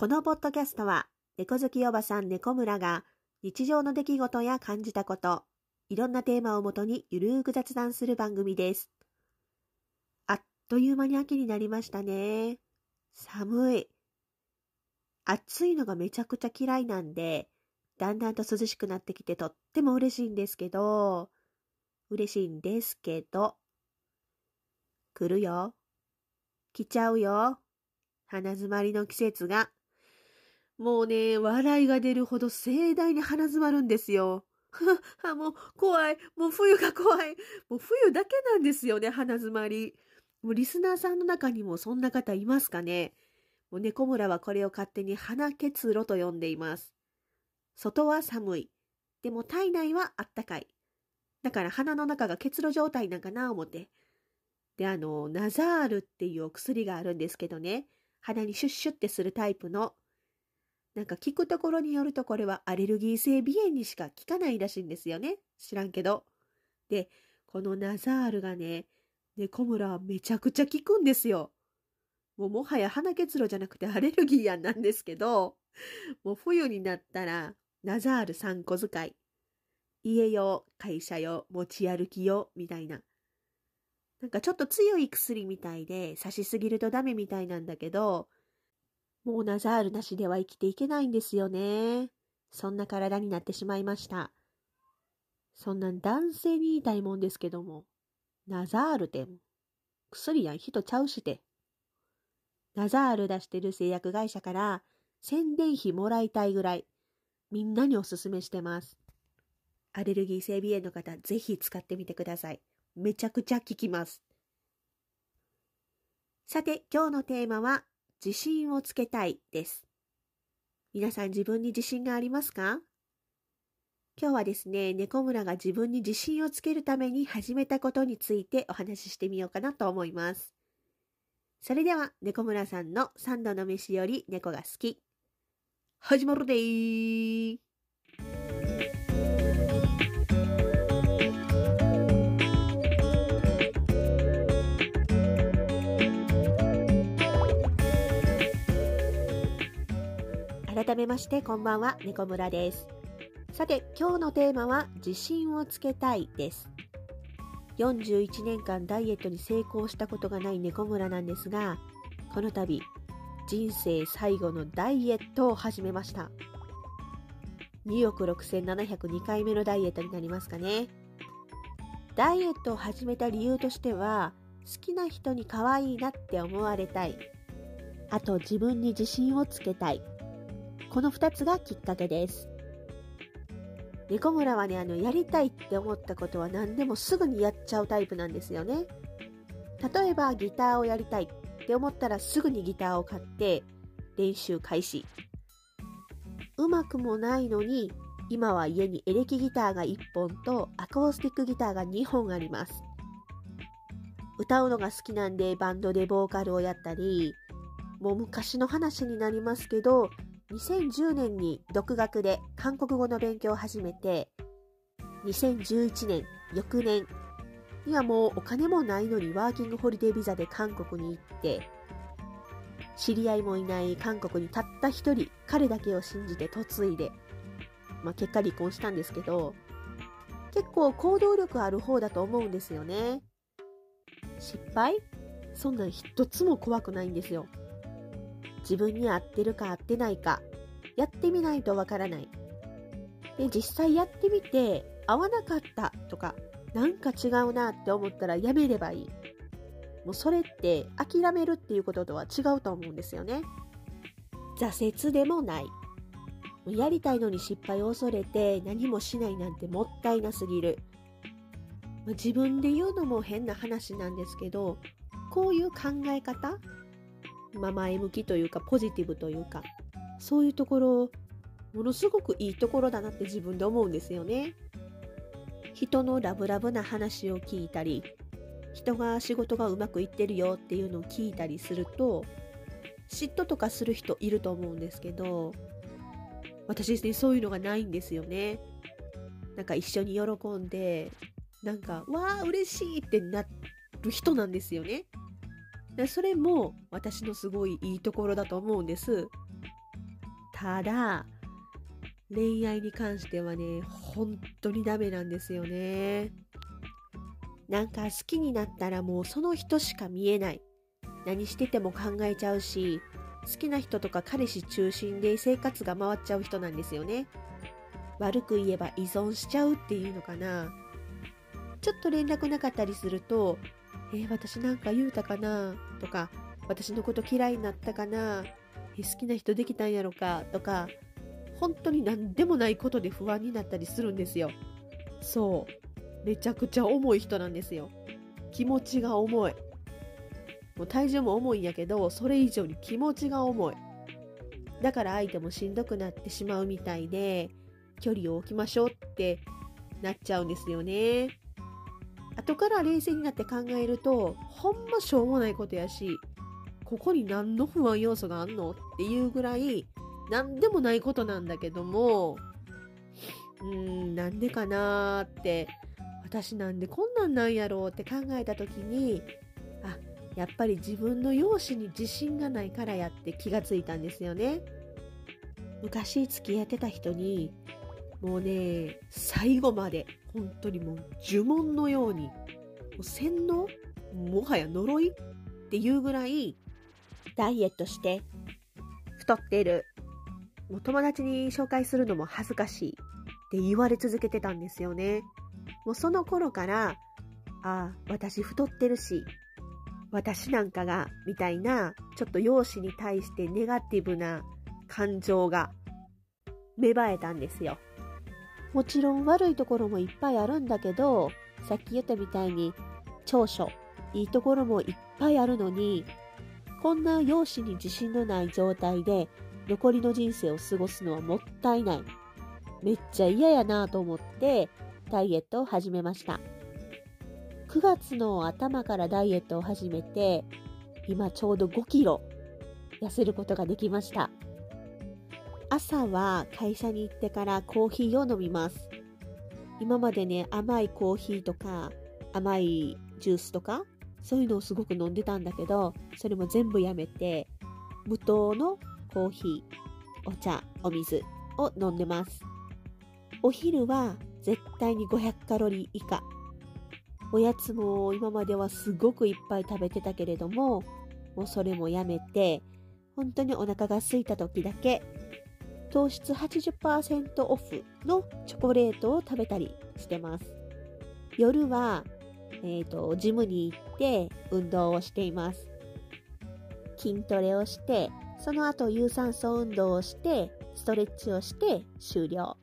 このポッドキャストは、猫好きおばさん猫村が日常の出来事や感じたこと、いろんなテーマをもとにゆるーく雑談する番組です。あっという間に秋になりましたね。寒い。暑いのがめちゃくちゃ嫌いなんで、だんだんと涼しくなってきてとっても嬉しいんですけど、嬉しいんですけど、来るよ。来ちゃうよ。鼻詰まりの季節が。もうね、笑いが出るほど盛大に鼻詰まるんですよ。は、もう怖い。もう冬が怖い。もう冬だけなんですよね、鼻詰まり。もうリスナーさんの中にもそんな方いますかねもう猫村はこれを勝手に鼻結露と呼んでいます。外は寒い。でも体内はあったかい。だから鼻の中が結露状態なんかな思って。で、あの、ナザールっていうお薬があるんですけどね。鼻にシュッシュってするタイプの。なんか聞くところによるとこれはアレルギー性鼻炎にしか効かないらしいんですよね。知らんけど。で、このナザールがね、猫村はめちゃくちゃ効くんですよ。もうもはや鼻結露じゃなくてアレルギーやんなんですけど、もう冬になったらナザール3個使い。家用、会社用、持ち歩き用、みたいな。なんかちょっと強い薬みたいで、刺しすぎるとダメみたいなんだけど、もうナザールなしでは生きていけないんですよね。そんな体になってしまいました。そんな男性に言いたいもんですけども、ナザールて、薬やん人ちゃうして。ナザール出してる製薬会社から宣伝費もらいたいぐらい、みんなにおすすめしてます。アレルギー性鼻炎の方、ぜひ使ってみてください。めちゃくちゃ効きます。さて、今日のテーマは、自信をつけたいです。皆さん自分に自信がありますか？今日はですね、猫村が自分に自信をつけるために始めたことについてお話ししてみようかなと思います。それでは、猫村さんの三度の飯より猫が好き。始まるでー改めましてこんばんは、猫村です。さて、今日のテーマは自信をつけたいです。41年間ダイエットに成功したことがない猫村なんですが、この度、人生最後のダイエットを始めました。2億6702回目のダイエットになりますかね。ダイエットを始めた理由としては、好きな人に可愛いなって思われたい。あと自分に自信をつけたい。この2つがきっかけです。猫村はね、あの、やりたいって思ったことは何でもすぐにやっちゃうタイプなんですよね。例えば、ギターをやりたいって思ったらすぐにギターを買って練習開始。うまくもないのに、今は家にエレキギターが1本とアコースティックギターが2本あります。歌うのが好きなんでバンドでボーカルをやったり、もう昔の話になりますけど、2010年に独学で韓国語の勉強を始めて、2011年、翌年にはもうお金もないのにワーキングホリデービザで韓国に行って、知り合いもいない韓国にたった一人、彼だけを信じて嫁いで、まあ、結果離婚したんですけど、結構行動力ある方だと思うんですよね。失敗？そんなん一つも怖くないんですよ。自分に合ってるか合ってないか、やってみないとわからない。で、実際やってみて、合わなかったとか、なんか違うなって思ったらやめればいい。もうそれって諦めるっていうこととは違うと思うんですよね。挫折でもない。やりたいのに失敗を恐れて何もしないなんてもったいなすぎる。自分で言うのも変な話なんですけど、こういう考え方まあ、前向きというかポジティブというかそういうところものすごくいいところだなって自分で思うんですよね。人のラブラブな話を聞いたり人が仕事がうまくいってるよっていうのを聞いたりすると嫉妬とかする人いると思うんですけど私ですねそういうのがないんですよね。なんか一緒に喜んでなんかわあ嬉しいってなる人なんですよね。それも私のすごいいいところだと思うんです。ただ、恋愛に関してはね、本当にダメなんですよね。なんか好きになったらもうその人しか見えない。何してても考えちゃうし、好きな人とか彼氏中心で生活が回っちゃう人なんですよね。悪く言えば依存しちゃうっていうのかな。ちょっと連絡なかったりすると、えー、私なんか言うたかな？とか、私のこと嫌いになったかなえー、好きな人できたんやろか？とか、本当に何でもないことで不安になったりするんですよ。そう。めちゃくちゃ重い人なんですよ。気持ちが重い。もう体重も重いんやけど、それ以上に気持ちが重い。だから相手もしんどくなってしまうみたいで、距離を置きましょうってなっちゃうんですよね。後から冷静になって考えると、ほんましょうもないことやし、ここに何の不安要素があんのっていうぐらい、何でもないことなんだけども、うーん、なんでかなーって私なんでこんなんなんやろうって考えた時にあやっぱり自分の容姿に自信がないからやって気がついたんですよね。昔付き合ってた人にもうね最後まで本当にもう呪文のようにもう洗脳もはや呪いっていうぐらいダイエットして太ってるもう友達に紹介するのも恥ずかしいって言われ続けてたんですよね。もうその頃から、ああ、私太ってるし、私なんかが、みたいな、ちょっと容姿に対してネガティブな感情が芽生えたんですよ。もちろん悪いところもいっぱいあるんだけど、さっき言ったみたいに長所、いいところもいっぱいあるのに、こんな容姿に自信のない状態で残りの人生を過ごすのはもったいない。めっちゃ嫌やなと思ってダイエットを始めました。9月の頭からダイエットを始めて、今ちょうど5キロ痩せることができました。朝は会社に行ってからコーヒーを飲みます。今までね、甘いコーヒーとか甘いジュースとかそういうのをすごく飲んでたんだけど、それも全部やめて、無糖のコーヒー、お茶、お水を飲んでます。お昼は絶対に500カロリー以下。おやつも今まではすごくいっぱい食べてたけれども、もうそれもやめて、本当にお腹が空いた時だけ、糖質80%オフのチョコレートを食べたりしてます。夜は、えっ、ー、と、ジムに行って運動をしています。筋トレをして、その後有酸素運動をして、ストレッチをして終了。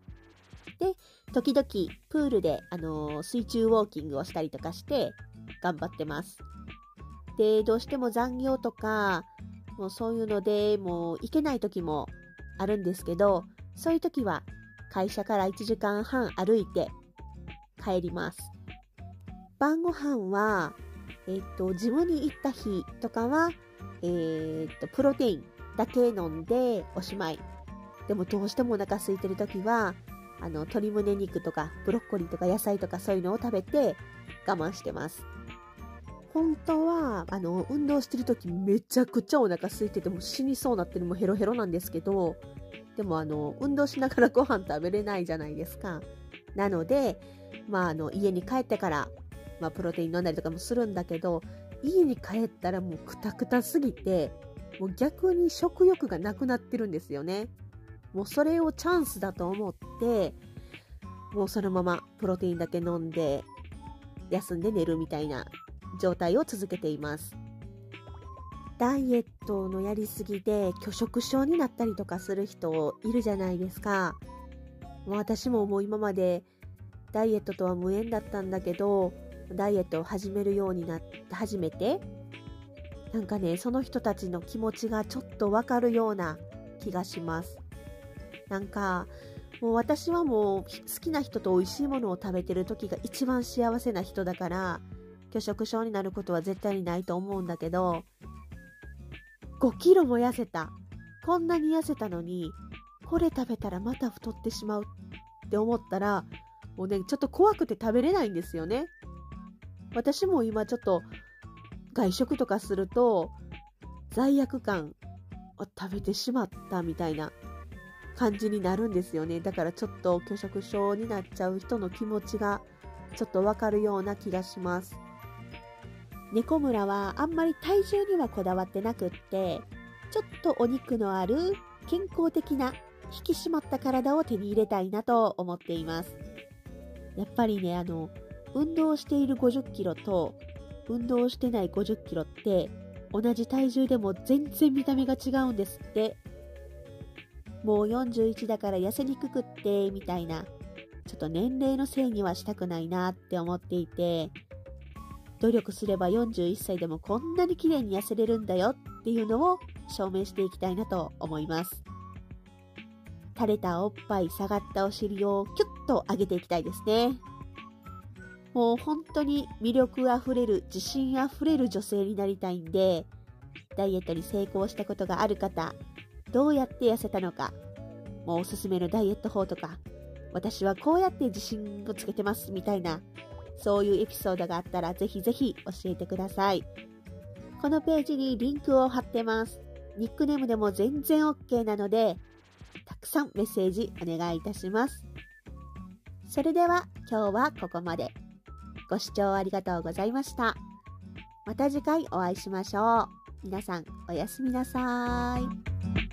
で、時々プールで、あのー、水中ウォーキングをしたりとかして頑張ってます。で、どうしても残業とか、もうそういうのでもう行けない時もあるんですけど、そういう時は会社から1時間半歩いて帰ります。晩ご飯は、えっ、と、ジムに行った日とかは、えっ、と、プロテインだけ飲んでおしまい。でもどうしてもお腹空いてる時は、あの、鶏胸肉とか、ブロッコリーとか野菜とかそういうのを食べて我慢してます。本当は、あの、運動してる時めちゃくちゃお腹空いてても死にそうなってるもヘロヘロなんですけど、でもあの、運動しながらご飯食べれないじゃないですか。なので、まああの、家に帰ってから、まあプロテイン飲んだりとかもするんだけど、家に帰ったらもうくたくたすぎて、もう逆に食欲がなくなってるんですよね。もうそれをチャンスだと思って、もうそのままプロテインだけ飲んで、休んで寝るみたいな状態を続けています。ダイエットのやりすぎで拒食症になったりとかする人いるじゃないですか。私ももう今までダイエットとは無縁だったんだけど、ダイエットを始めるようになって初めて、なんかね、その人たちの気持ちがちょっとわかるような気がします。なんか、もう私はもう好きな人と美味しいものを食べてる時が一番幸せな人だから、拒食症になることは絶対にないと思うんだけど、5キロも痩せた。こんなに痩せたのに、これ食べたらまた太ってしまうって思ったら、もうね、ちょっと怖くて食べれないんですよね。私も今ちょっと外食とかすると、罪悪感を食べてしまったみたいな感じになるんですよね。だからちょっと拒食症になっちゃう人の気持ちがちょっとわかるような気がします。猫村はあんまり体重にはこだわってなくって、ちょっとお肉のある健康的な引き締まった体を手に入れたいなと思っています。やっぱりね、あの、運動している50キロと運動してない50キロって同じ体重でも全然見た目が違うんですって。もう41だから痩せにくくって、みたいな、ちょっと年齢のせいにはしたくないなって思っていて、努力すれば41歳でもこんなに綺麗に痩せれるんだよっていうのを証明していきたいなと思います。垂れたおっぱい、下がったお尻をキュッと上げていきたいですね。もう本当に魅力あふれる、自信あふれる女性になりたいんで、ダイエットに成功したことがある方、どうやって痩せたのか、もうおすすめのダイエット法とか、私はこうやって自信をつけてますみたいなそういうエピソードがあったらぜひぜひ教えてください。このページにリンクを貼ってます。ニックネームでも全然 OK なので、たくさんメッセージお願いいたします。それでは今日はここまで。ご視聴ありがとうございました。また次回お会いしましょう。皆さんおやすみなさい。